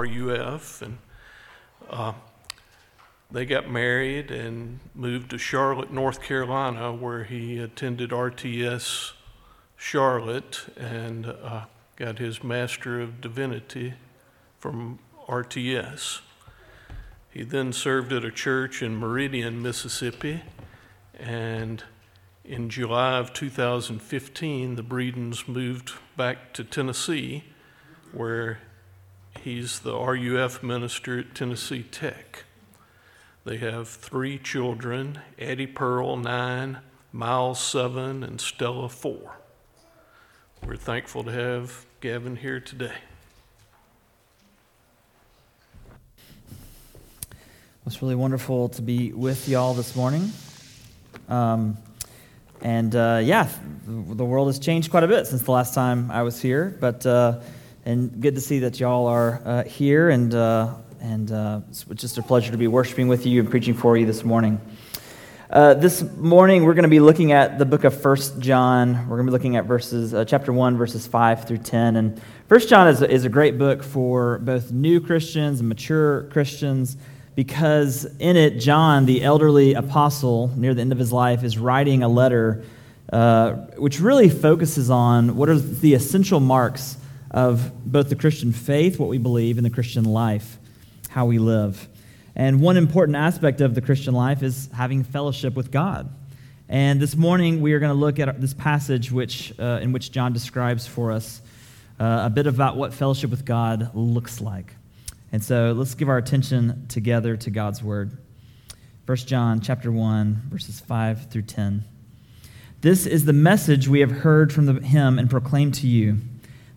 RUF, and uh, they got married and moved to Charlotte, North Carolina, where he attended RTS Charlotte and uh, got his Master of Divinity from RTS. He then served at a church in Meridian, Mississippi, and in July of 2015, the Breedens moved back to Tennessee, where he's the RUF minister at Tennessee Tech. They have three children Eddie Pearl, nine, Miles, seven, and Stella, four. We're thankful to have Gavin here today. It's really wonderful to be with y'all this morning. Um, and uh, yeah, the world has changed quite a bit since the last time I was here. But uh, and good to see that y'all are uh, here, and uh, and uh, it's just a pleasure to be worshiping with you and preaching for you this morning. Uh, this morning we're going to be looking at the book of First John. We're going to be looking at verses chapter one, verses five through ten. And First John is a, is a great book for both new Christians and mature Christians because in it, John, the elderly apostle, near the end of his life, is writing a letter uh, which really focuses on what are the essential marks of both the Christian faith, what we believe, and the Christian life, how we live. And one important aspect of the Christian life is having fellowship with God. And this morning we are going to look at this passage which, uh, in which John describes for us uh, a bit about what fellowship with God looks like. And so let's give our attention together to God's word. 1 John chapter 1 verses 5 through 10. This is the message we have heard from the, him and proclaimed to you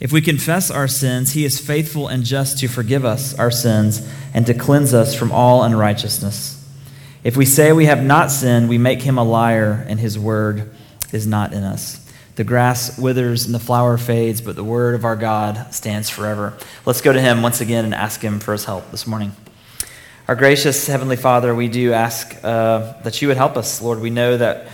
If we confess our sins, he is faithful and just to forgive us our sins and to cleanse us from all unrighteousness. If we say we have not sinned, we make him a liar, and his word is not in us. The grass withers and the flower fades, but the word of our God stands forever. Let's go to him once again and ask him for his help this morning. Our gracious Heavenly Father, we do ask uh, that you would help us, Lord. We know that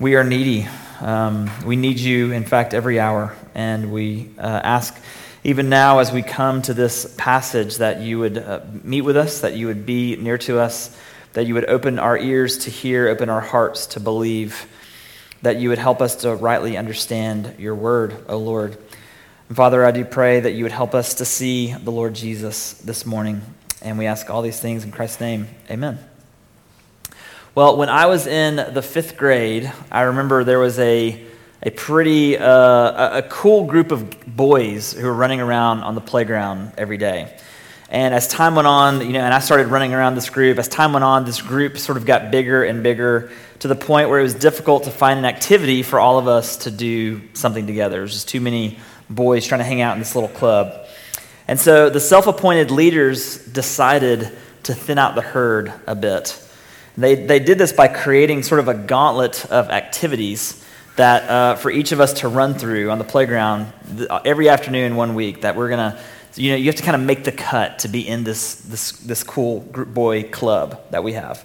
we are needy. Um, we need you, in fact, every hour. And we uh, ask, even now, as we come to this passage, that you would uh, meet with us, that you would be near to us, that you would open our ears to hear, open our hearts to believe, that you would help us to rightly understand your word, O Lord. And Father, I do pray that you would help us to see the Lord Jesus this morning and we ask all these things in Christ's name. Amen. Well, when I was in the fifth grade, I remember there was a, a pretty, uh, a cool group of boys who were running around on the playground every day. And as time went on, you know, and I started running around this group, as time went on, this group sort of got bigger and bigger to the point where it was difficult to find an activity for all of us to do something together. There was just too many boys trying to hang out in this little club. And so the self appointed leaders decided to thin out the herd a bit. They, they did this by creating sort of a gauntlet of activities that uh, for each of us to run through on the playground every afternoon one week that we're going to you know you have to kind of make the cut to be in this, this, this cool group boy club that we have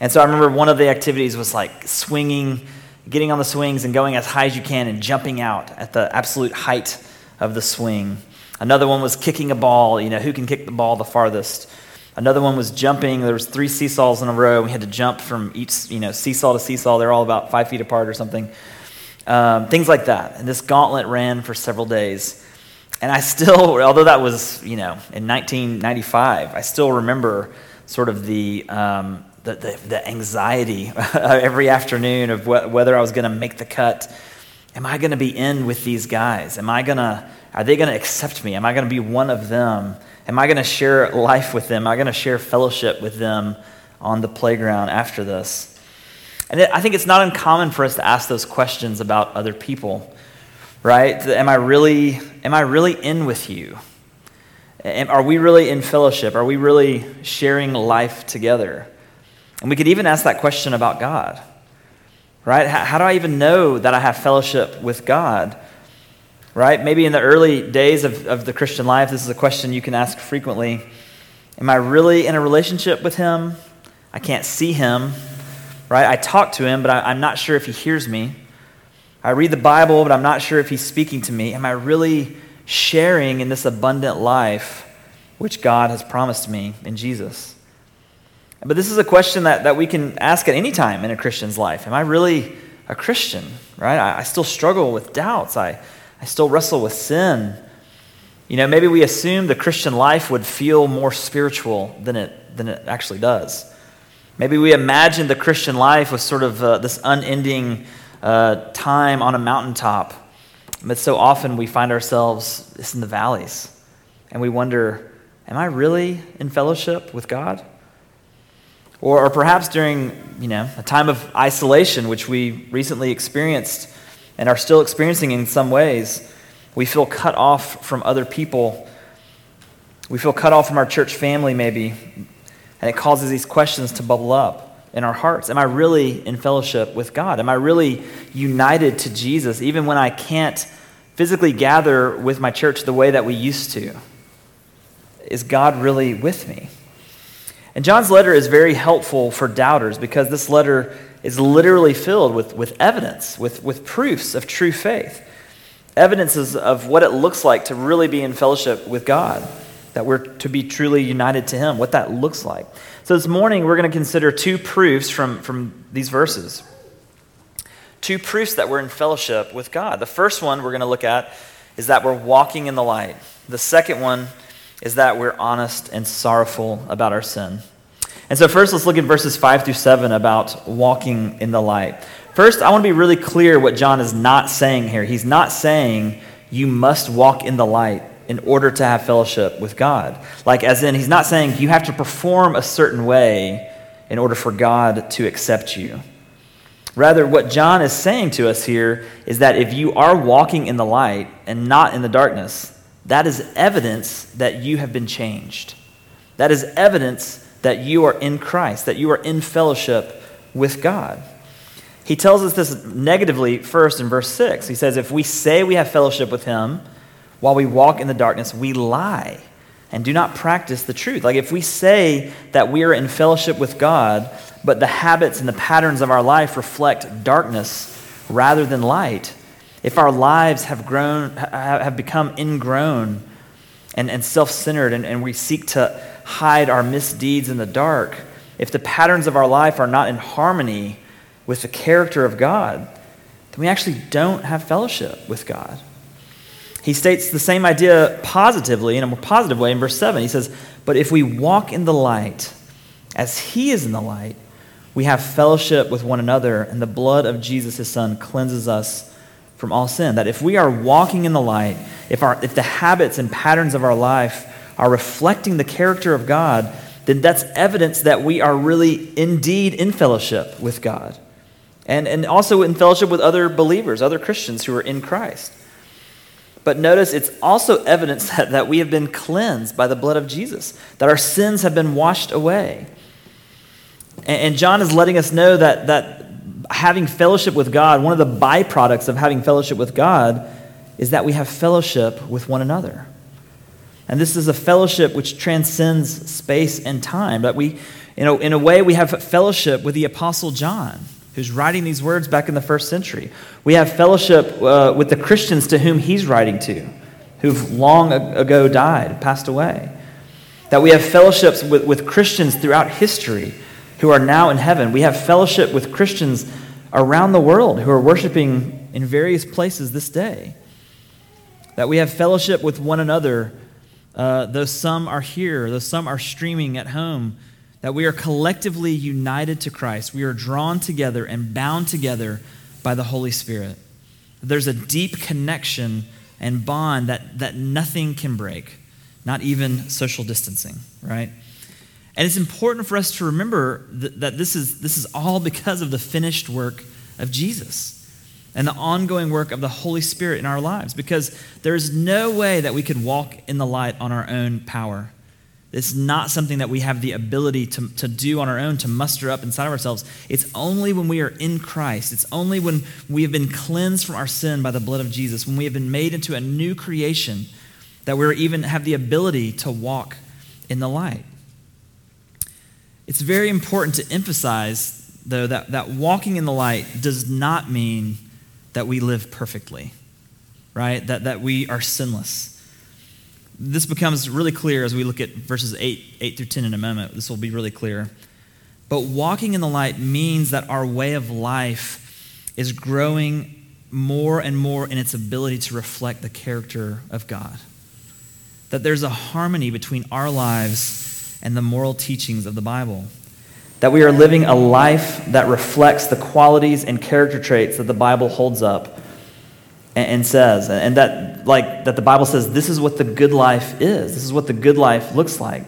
and so i remember one of the activities was like swinging getting on the swings and going as high as you can and jumping out at the absolute height of the swing Another one was kicking a ball, you know, who can kick the ball the farthest. Another one was jumping. There was three seesaws in a row. We had to jump from each, you know, seesaw to seesaw. They're all about five feet apart or something. Um, things like that. And this gauntlet ran for several days. And I still, although that was, you know, in 1995, I still remember sort of the, um, the, the, the, anxiety every afternoon of wh- whether I was going to make the cut. Am I going to be in with these guys? Am I going to are they going to accept me? Am I going to be one of them? Am I going to share life with them? Am I going to share fellowship with them on the playground after this? And I think it's not uncommon for us to ask those questions about other people, right? Am I really, am I really in with you? Are we really in fellowship? Are we really sharing life together? And we could even ask that question about God, right? How, how do I even know that I have fellowship with God? Right? Maybe in the early days of, of the Christian life, this is a question you can ask frequently. Am I really in a relationship with Him? I can't see Him, right? I talk to Him, but I, I'm not sure if He hears me. I read the Bible, but I'm not sure if He's speaking to me. Am I really sharing in this abundant life which God has promised me in Jesus? But this is a question that, that we can ask at any time in a Christian's life. Am I really a Christian? Right? I, I still struggle with doubts. I, I still wrestle with sin. You know, maybe we assume the Christian life would feel more spiritual than it, than it actually does. Maybe we imagine the Christian life was sort of uh, this unending uh, time on a mountaintop. But so often we find ourselves just in the valleys. And we wonder, am I really in fellowship with God? Or, or perhaps during, you know, a time of isolation, which we recently experienced and are still experiencing in some ways, we feel cut off from other people. We feel cut off from our church family, maybe. And it causes these questions to bubble up in our hearts. Am I really in fellowship with God? Am I really united to Jesus, even when I can't physically gather with my church the way that we used to? Is God really with me? And John's letter is very helpful for doubters because this letter is literally filled with, with evidence, with, with proofs of true faith. Evidences of what it looks like to really be in fellowship with God, that we're to be truly united to Him, what that looks like. So this morning, we're going to consider two proofs from, from these verses. Two proofs that we're in fellowship with God. The first one we're going to look at is that we're walking in the light. The second one is that we're honest and sorrowful about our sin. And so, first, let's look at verses 5 through 7 about walking in the light. First, I want to be really clear what John is not saying here. He's not saying you must walk in the light in order to have fellowship with God. Like, as in, he's not saying you have to perform a certain way in order for God to accept you. Rather, what John is saying to us here is that if you are walking in the light and not in the darkness, that is evidence that you have been changed. That is evidence that you are in Christ, that you are in fellowship with God. He tells us this negatively first in verse 6. He says, If we say we have fellowship with him while we walk in the darkness, we lie and do not practice the truth. Like if we say that we are in fellowship with God, but the habits and the patterns of our life reflect darkness rather than light, if our lives have grown, have become ingrown and, and self centered, and, and we seek to hide our misdeeds in the dark, if the patterns of our life are not in harmony with the character of God, then we actually don't have fellowship with God. He states the same idea positively, in a more positive way, in verse 7. He says, But if we walk in the light, as he is in the light, we have fellowship with one another, and the blood of Jesus, his son, cleanses us from all sin. That if we are walking in the light, if, our, if the habits and patterns of our life are reflecting the character of God, then that's evidence that we are really indeed in fellowship with God. And, and also in fellowship with other believers, other Christians who are in Christ. But notice it's also evidence that, that we have been cleansed by the blood of Jesus, that our sins have been washed away. And, and John is letting us know that, that having fellowship with God, one of the byproducts of having fellowship with God, is that we have fellowship with one another. And this is a fellowship which transcends space and time. That we, you know, in a way, we have fellowship with the Apostle John, who's writing these words back in the first century. We have fellowship uh, with the Christians to whom he's writing to, who've long ago died, passed away. That we have fellowships with, with Christians throughout history who are now in heaven. We have fellowship with Christians around the world who are worshiping in various places this day. That we have fellowship with one another, uh, though some are here, though some are streaming at home, that we are collectively united to Christ. We are drawn together and bound together by the Holy Spirit. There's a deep connection and bond that, that nothing can break, not even social distancing, right? And it's important for us to remember that, this, is, this is all because of the finished work of Jesus and the ongoing work of the Holy Spirit in our lives because there is no way that we could walk in the light on our own power. It's not something that we have the ability to, to do on our own, to muster up inside of ourselves. It's only when we are in Christ. It's only when we have been cleansed from our sin by the blood of Jesus, when we have been made into a new creation, that we even have the ability to walk in the light. It's very important to emphasize, though, that, that walking in the light does not mean that we live perfectly, right? That, that we are sinless this becomes really clear as we look at verses 8, 8 through 10 in a moment. This will be really clear. But walking in the light means that our way of life is growing more and more in its ability to reflect the character of God. That there's a harmony between our lives and the moral teachings of the Bible. That we are living a life that reflects the qualities and character traits that the Bible holds up and, and says, and that like that the Bible says this is what the good life is. This is what the good life looks like.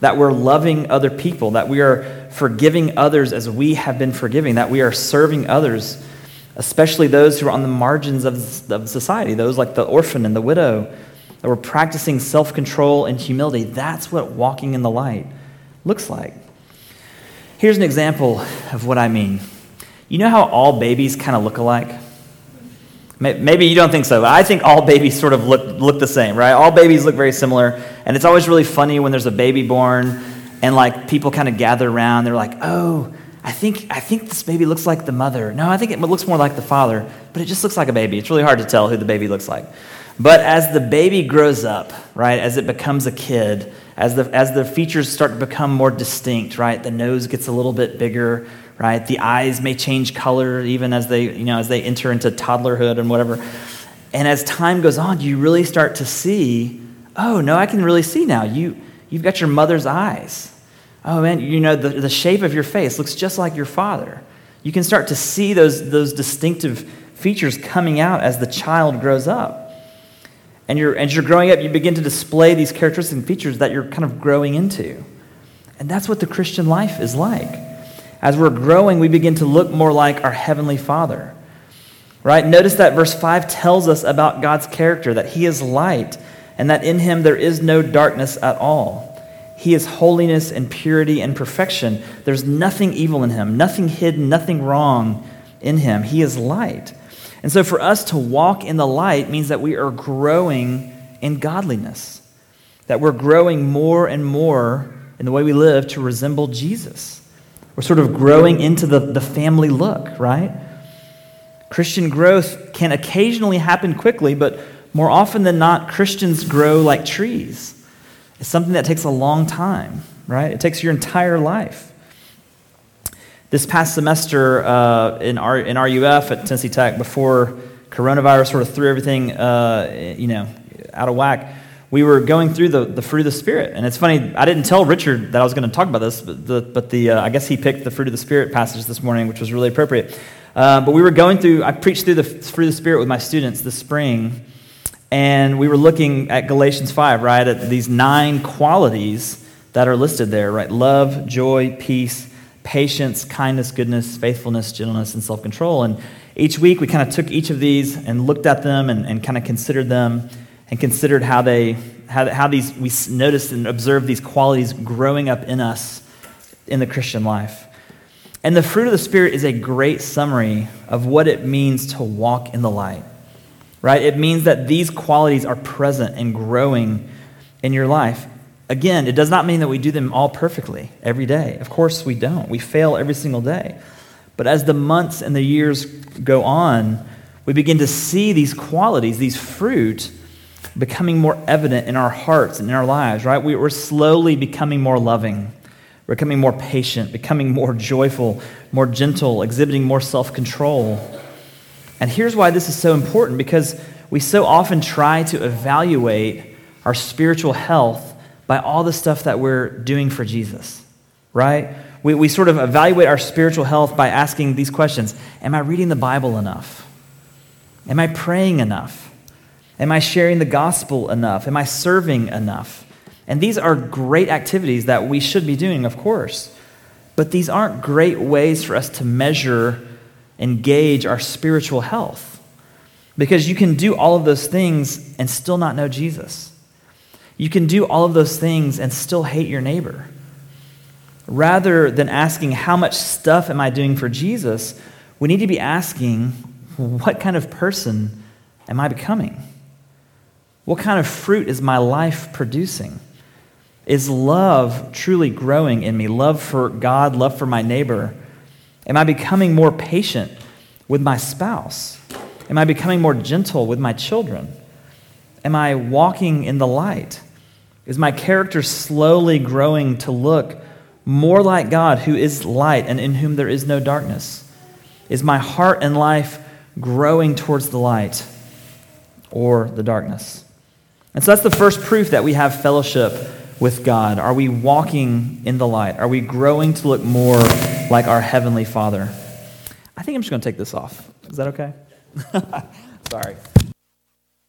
That we're loving other people, that we are forgiving others as we have been forgiving, that we are serving others, especially those who are on the margins of, of society, those like the orphan and the widow, that we're practicing self control and humility. That's what walking in the light looks like. Here's an example of what I mean. You know how all babies kind of look alike? Maybe you don't think so, but I think all babies sort of look, look the same, right? All babies look very similar. And it's always really funny when there's a baby born and like people kind of gather around. They're like, oh, I think, I think this baby looks like the mother. No, I think it looks more like the father, but it just looks like a baby. It's really hard to tell who the baby looks like. But as the baby grows up, right, as it becomes a kid, as the, as the features start to become more distinct, right, the nose gets a little bit bigger, right? The eyes may change color even as they, you know, as they enter into toddlerhood and whatever. And as time goes on, you really start to see, oh, no, I can really see now. You, you've got your mother's eyes. Oh, man, you know, the, the shape of your face looks just like your father. You can start to see those, those distinctive features coming out as the child grows up. And you're, as you're growing up, you begin to display these characteristics and features that you're kind of growing into. And that's what the Christian life is like. As we're growing, we begin to look more like our Heavenly Father. Right? Notice that verse 5 tells us about God's character, that He is light, and that in Him there is no darkness at all. He is holiness and purity and perfection. There's nothing evil in Him, nothing hidden, nothing wrong in Him. He is light. And so for us to walk in the light means that we are growing in godliness, that we're growing more and more in the way we live to resemble Jesus. We're sort of growing into the, the family look, right? Christian growth can occasionally happen quickly, but more often than not, Christians grow like trees. It's something that takes a long time, right? It takes your entire life. This past semester uh, in, our, in RUF at Tennessee Tech, before coronavirus sort of threw everything, uh, you know, out of whack, we were going through the, the fruit of the Spirit. And it's funny, I didn't tell Richard that I was going to talk about this, but the, but the uh, I guess he picked the fruit of the Spirit passage this morning, which was really appropriate. Uh, but we were going through, I preached through the fruit of the Spirit with my students this spring, and we were looking at Galatians 5, right, at these nine qualities that are listed there, right? Love, joy, peace, patience, kindness, goodness, faithfulness, gentleness, and self control. And each week we kind of took each of these and looked at them and, and kind of considered them and considered how they how, how these we noticed and observed these qualities growing up in us in the Christian life. And the fruit of the Spirit is a great summary of what it means to walk in the light. Right? It means that these qualities are present and growing in your life. Again, it does not mean that we do them all perfectly every day. Of course, we don't. We fail every single day. But as the months and the years go on, we begin to see these qualities, these fruit, becoming more evident in our hearts and in our lives, right? We, are slowly becoming more loving, becoming more patient, becoming more joyful, more gentle, exhibiting more self control. And here's why this is so important because we so often try to evaluate our spiritual health by all the stuff that we're doing for Jesus, right? We, we sort of evaluate our spiritual health by asking these questions Am I reading the Bible enough? Am I praying enough? Am I sharing the gospel enough? Am I serving enough? And these are great activities that we should be doing, of course. But these aren't great ways for us to measure and gauge our spiritual health. Because you can do all of those things and still not know Jesus. You can do all of those things and still hate your neighbor. Rather than asking, How much stuff am I doing for Jesus? we need to be asking, What kind of person am I becoming? What kind of fruit is my life producing? Is love truly growing in me? Love for God, love for my neighbor? Am I becoming more patient with my spouse? Am I becoming more gentle with my children? Am I walking in the light? Is my character slowly growing to look more like God, who is light and in whom there is no darkness? Is my heart and life growing towards the light or the darkness? And so that's the first proof that we have fellowship with God. Are we walking in the light? Are we growing to look more like our Heavenly Father? I think I'm just going to take this off. Is that okay? Sorry.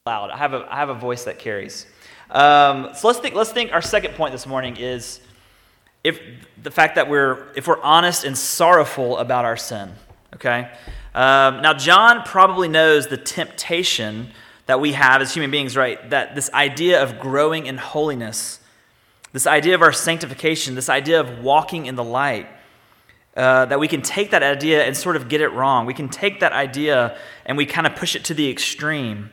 Loud. I have a, I have a voice that carries. Um, so let's think, let's think our second point this morning is if the fact that we're, if we're honest and sorrowful about our sin, okay? Um, now, John probably knows the temptation that we have as human beings, right? That this idea of growing in holiness, this idea of our sanctification, this idea of walking in the light, uh, that we can take that idea and sort of get it wrong. We can take that idea and we kind of push it to the extreme.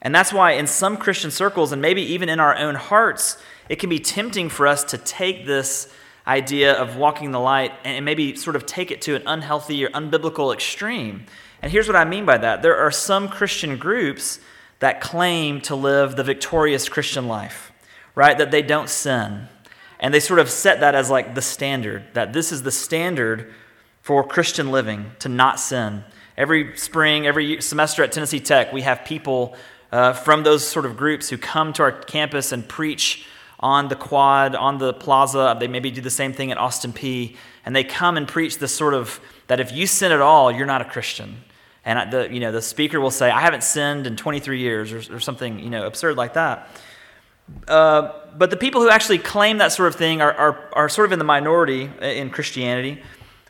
And that's why, in some Christian circles, and maybe even in our own hearts, it can be tempting for us to take this idea of walking in the light and maybe sort of take it to an unhealthy or unbiblical extreme. And here's what I mean by that there are some Christian groups that claim to live the victorious Christian life, right? That they don't sin. And they sort of set that as like the standard, that this is the standard for Christian living, to not sin. Every spring, every semester at Tennessee Tech, we have people uh, from those sort of groups who come to our campus and preach on the quad, on the plaza. They maybe do the same thing at Austin Peay. And they come and preach this sort of that if you sin at all, you're not a Christian. And the, you know, the speaker will say, I haven't sinned in 23 years or, or something you know, absurd like that. Uh, but the people who actually claim that sort of thing are, are, are sort of in the minority in Christianity.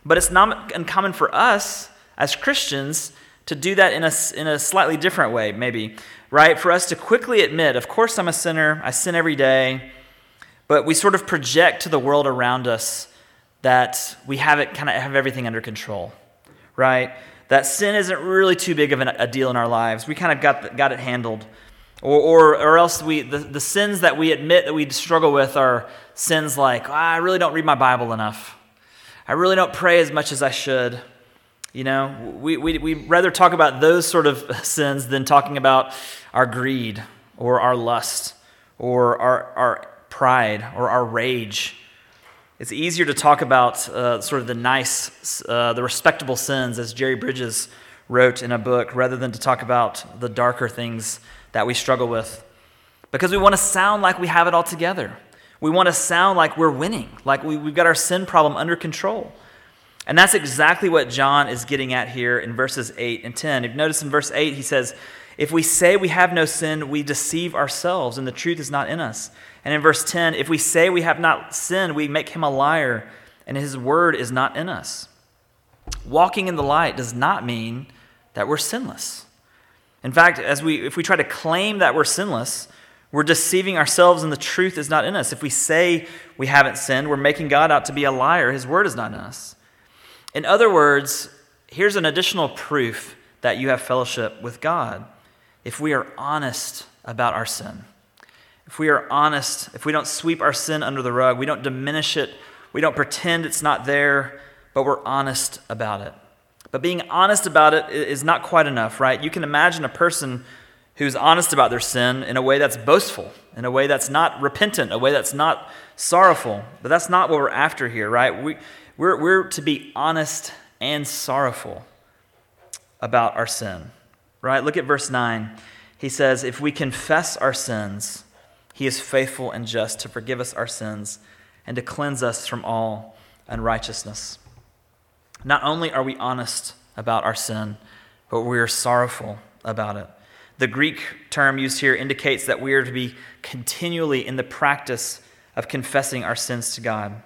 But it's not uncommon for us as Christians to do that in a, in a slightly different way, maybe right? For us to quickly admit, of course, I'm a sinner, I sin every day, but we sort of project to the world around us that we have it kind of have everything under control, right? That sin isn't really too big of a deal in our lives. We kind of got, got it handled. Or, or, or else we, the, the sins that we admit that we struggle with are sins like, oh, I really don't read my Bible enough. I really don't pray as much as I should. You know, we, we, we rather talk about those sort of sins than talking about our greed or our lust or our, our pride or our rage. It's easier to talk about uh, sort of the nice, uh, the respectable sins, as Jerry Bridges wrote in a book, rather than to talk about the darker things that we struggle with. Because we want to sound like we have it all together. We want to sound like we're winning, like we, we've got our sin problem under control. And that's exactly what John is getting at here in verses 8 and 10. If you notice in verse 8, he says, If we say we have no sin, we deceive ourselves, and the truth is not in us. And in verse 10, if we say we have not sinned, we make him a liar, and his word is not in us. Walking in the light does not mean that we're sinless. In fact, as we, if we try to claim that we're sinless, we're deceiving ourselves and the truth is not in us. If we say we haven't sinned, we're making God out to be a liar. His word is not in us. In other words, here's an additional proof that you have fellowship with God. If we are honest about our sin, if we are honest, if we don't sweep our sin under the rug, we don't diminish it, we don't pretend it's not there, but we're honest about it. But being honest about it is not quite enough, right? You can imagine a person who's honest about their sin in a way that's boastful, in a way that's not repentant, a way that's not sorrowful. But that's not what we're after here, right? We, we're, we're to be honest and sorrowful about our sin, right? Look at verse 9. He says, If we confess our sins, he is faithful and just to forgive us our sins and to cleanse us from all unrighteousness. Not only are we honest about our sin, but we are sorrowful about it. The Greek term used here indicates that we are to be continually in the practice of confessing our sins to God.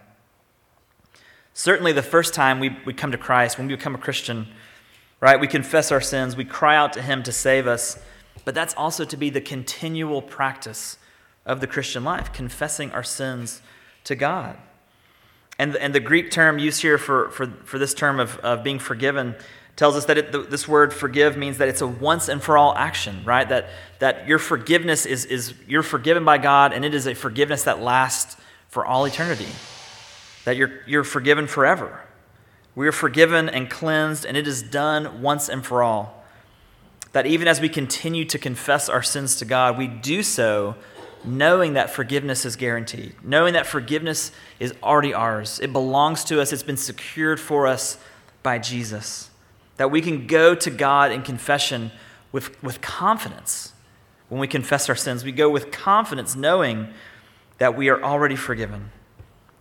Certainly, the first time we, we come to Christ, when we become a Christian, right, we confess our sins, we cry out to Him to save us. But that's also to be the continual practice of the Christian life, confessing our sins to God. And, and the Greek term used here for, for, for this term of, of being forgiven tells us that it, this word forgive means that it's a once and for all action, right? That, that your forgiveness is, is you're forgiven by God and it is a forgiveness that lasts for all eternity. That you're, you're forgiven forever. We are forgiven and cleansed and it is done once and for all. That even as we continue to confess our sins to God, we do so knowing that forgiveness is guaranteed, knowing that forgiveness is already ours. It belongs to us, it's been secured for us by Jesus. That we can go to God in confession with, with confidence. When we confess our sins, we go with confidence knowing that we are already forgiven.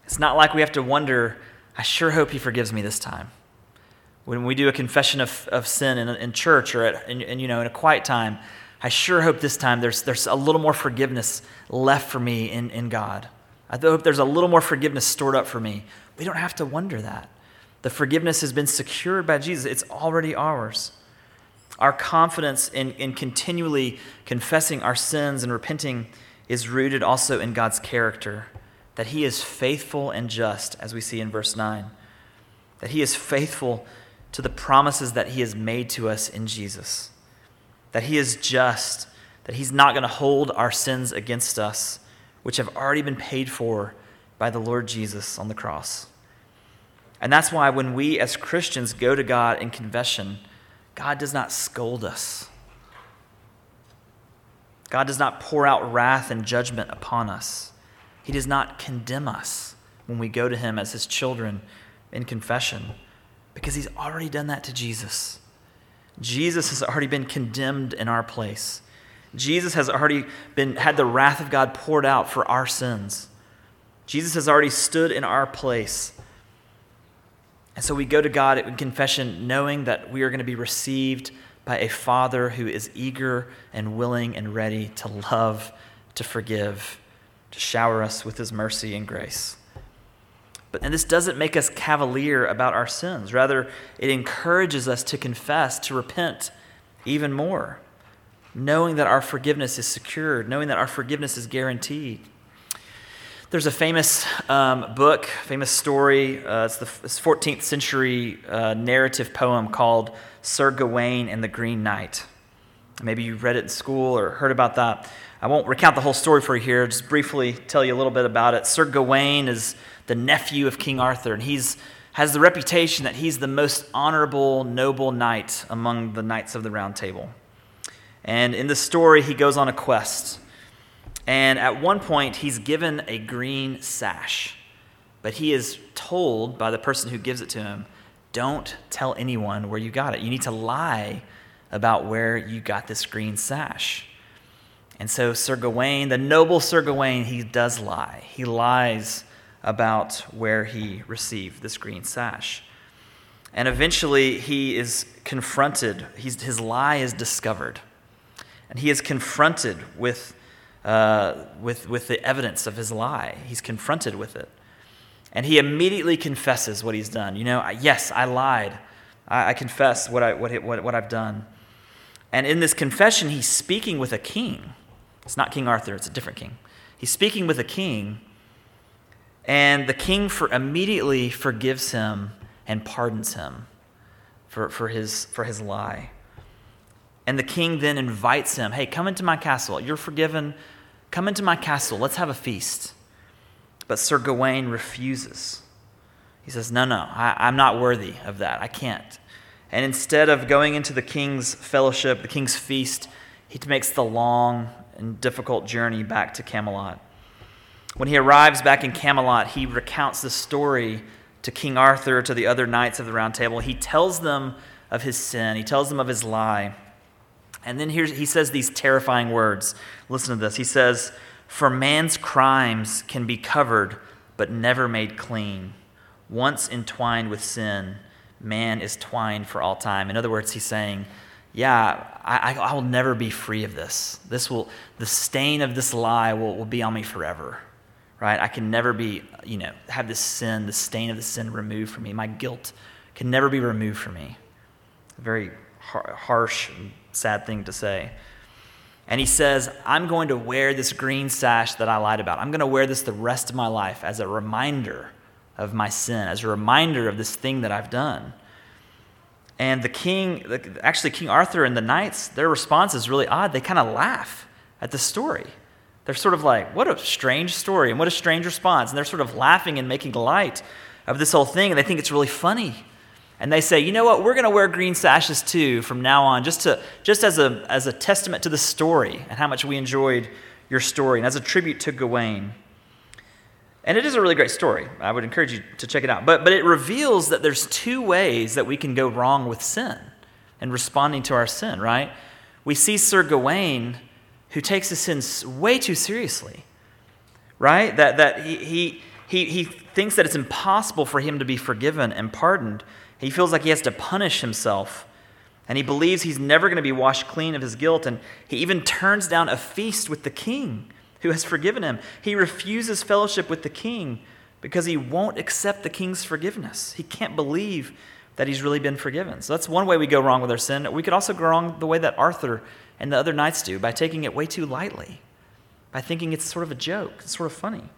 It's not like we have to wonder, I sure hope He forgives me this time. When we do a confession of, of sin in, in church or at, in, in, you know, in a quiet time, I sure hope this time there's, there's a little more forgiveness left for me in, in God. I hope there's a little more forgiveness stored up for me. We don't have to wonder that. The forgiveness has been secured by Jesus, it's already ours. Our confidence in, in continually confessing our sins and repenting is rooted also in God's character, that He is faithful and just, as we see in verse 9, that He is faithful to the promises that He has made to us in Jesus, that He is just, that He's not going to hold our sins against us, which have already been paid for by the Lord Jesus on the cross. And that's why when we as Christians go to God in confession, God does not scold us. God does not pour out wrath and judgment upon us. He does not condemn us when we go to Him as His children in confession because He's already done that to Jesus. Jesus has already been condemned in our place. Jesus has already been, had the wrath of God poured out for our sins. Jesus has already stood in our place and so we go to God in confession knowing that we are going to be received by a Father who is eager and willing and ready to love, to forgive, to shower us with his mercy and grace. But, and this doesn't make us cavalier about our sins. Rather, it encourages us to confess, to repent even more, knowing that our forgiveness is secured, knowing that our forgiveness is guaranteed. There's a famous um, book, famous story. Uh, it's the 14th century uh, narrative poem called Sir Gawain and the Green Knight. Maybe you read it in school or heard about that. I won't recount the whole story for you here, just briefly tell you a little bit about it. Sir Gawain is the nephew of King Arthur, and he's has the reputation that he's the most honorable, noble knight among the knights of the Round Table. And in the story, he goes on a quest. And at one point, he's given a green sash, but he is told by the person who gives it to him, don't tell anyone where you got it. You need to lie about where you got this green sash. And so, Sir Gawain, the noble Sir Gawain, he does lie. He lies about where he received this green sash. And eventually, he is confronted. He's, his lie is discovered. And he is confronted with uh, with, with the evidence of his lie. He's confronted with it. And he immediately confesses what he's done. You know, yes, I lied. I, I confess what, I, what, what, what I've done. And in this confession, he's speaking with a king. It's not King Arthur, it's a different king. He's speaking with a king, and the king for, immediately forgives him and pardons him for, for, his, for his lie. And the king then invites him, Hey, come into my castle. You're forgiven. Come into my castle, let's have a feast. But Sir Gawain refuses. He says, No, no, I, am not worthy of that. I can't. And instead of going into the king's fellowship, the king's feast, he makes the long and difficult journey back to Camelot. When he arrives back in Camelot, he recounts the story to King Arthur, to the other knights of the Round Table. He tells them of his sin, he tells them of his lie. And then here's, he says these terrifying words. Listen to this. He says, For man's crimes can be covered, but never made clean. Once entwined with sin, man is twined for all time. In other words, he's saying, yeah, I, I, will never be free of this. This will, the stain of this lie will, will be on me forever, right? I can never be, you know, have this sin, the stain of the sin removed from me. My guilt can never be removed from me. A Very har- harsh sad thing to say. And he says, I'm going to wear this green sash that I lied about. I'm going to wear this the rest of my life as a reminder of my sin, as a reminder of this thing that I've done. And the king, actually, King Arthur and the knights, their response is really odd. They kind of laugh at the story. They're sort of like, what a strange story and what a strange response. And they're sort of laughing and making light of this whole thing. And they think it's really funny. And they say, you know what, we're going to wear green sashes too from now on, just, to, just as, a, as a testament to the story and how much we enjoyed your story and as a tribute to Gawain. And it is a really great story. I would encourage you to check it out. But, but it reveals that there's two ways that we can go wrong with sin and responding to our sin, right? We see Sir Gawain, who takes his sins way too seriously, right? That, that he, he, he, he thinks that it's impossible for him to be forgiven and pardoned. He feels like he has to punish himself. And he believes he's never going to be washed clean of his guilt. And he even turns down a feast with the king who has forgiven him. He refuses fellowship with the king because he won't accept the king's forgiveness. He can't believe that he's really been forgiven. So that's one way we go wrong with our sin. We could also go wrong the way that Arthur and the other knights do by taking it way too lightly, by thinking it's sort of a joke, it's sort of funny.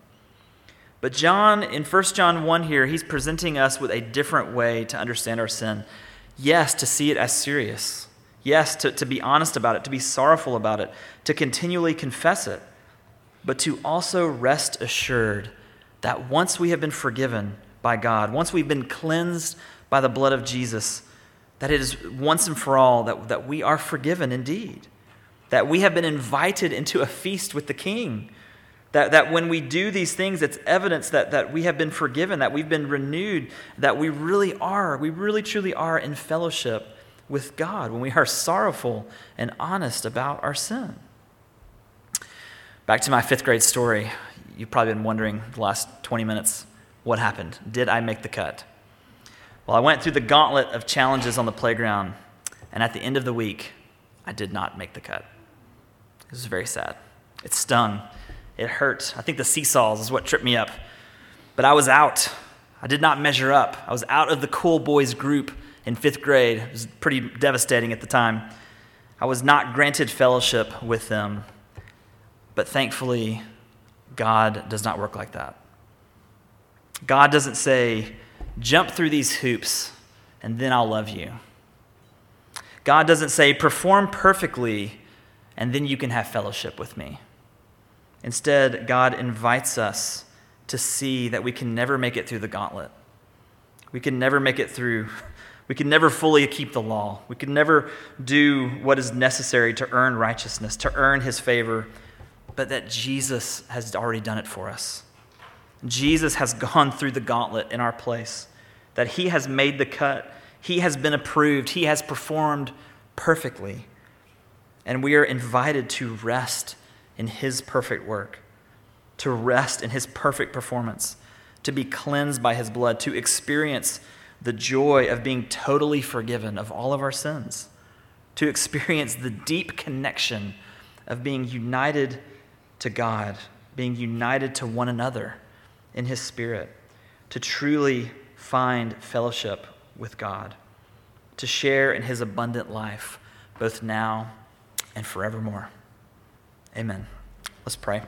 But John, in 1 John 1 here, he's presenting us with a different way to understand our sin. Yes, to see it as serious. Yes, to, to be honest about it, to be sorrowful about it, to continually confess it, but to also rest assured that once we have been forgiven by God, once we've been cleansed by the blood of Jesus, that it is once and for all that, that we are forgiven indeed, that we have been invited into a feast with the King that, that when we do these things, it's evidence that, that we have been forgiven, that we've been renewed, that we really are, we really truly are in fellowship with God when we are sorrowful and honest about our sin. Back to my fifth grade story. You've probably been wondering the last 20 minutes what happened? Did I make the cut? Well, I went through the gauntlet of challenges on the playground, and at the end of the week, I did not make the cut. It was very sad. It stung. It hurt. I think the seesaws is what tripped me up. But I was out. I did not measure up. I was out of the cool boys group in fifth grade. It was pretty devastating at the time. I was not granted fellowship with them. But thankfully, God does not work like that. God doesn't say, jump through these hoops and then I'll love you. God doesn't say, perform perfectly and then you can have fellowship with me. Instead, God invites us to see that we can never make it through the gauntlet. We can never make it through. We can never fully keep the law. We can never do what is necessary to earn righteousness, to earn his favor, but that Jesus has already done it for us. Jesus has gone through the gauntlet in our place, that he has made the cut, he has been approved, he has performed perfectly. And we are invited to rest in His perfect work, to rest in His perfect performance, to be cleansed by His blood, to experience the joy of being totally forgiven of all of our sins, to experience the deep connection of being united to God, being united to one another in His Spirit, to truly find fellowship with God, to share in His abundant life, both now and forevermore. Amen. Let's pray.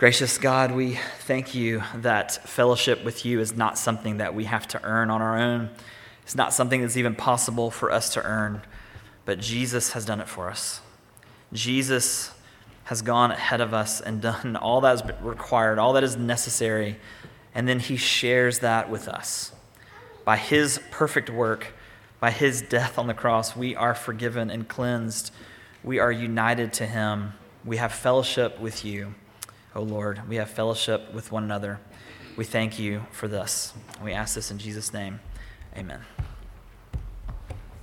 Gracious God, we thank you that fellowship with you is not something that we have to earn on our own. It's not something that's even possible for us to earn, but Jesus has done it for us. Jesus has gone ahead of us and done all that is required, all that is necessary, and then he shares that with us. By his perfect work, by his death on the cross, we are forgiven and cleansed. We are united to him. We have fellowship with you, O Lord. We have fellowship with one another. We thank you for this. We ask this in Jesus' name. Amen.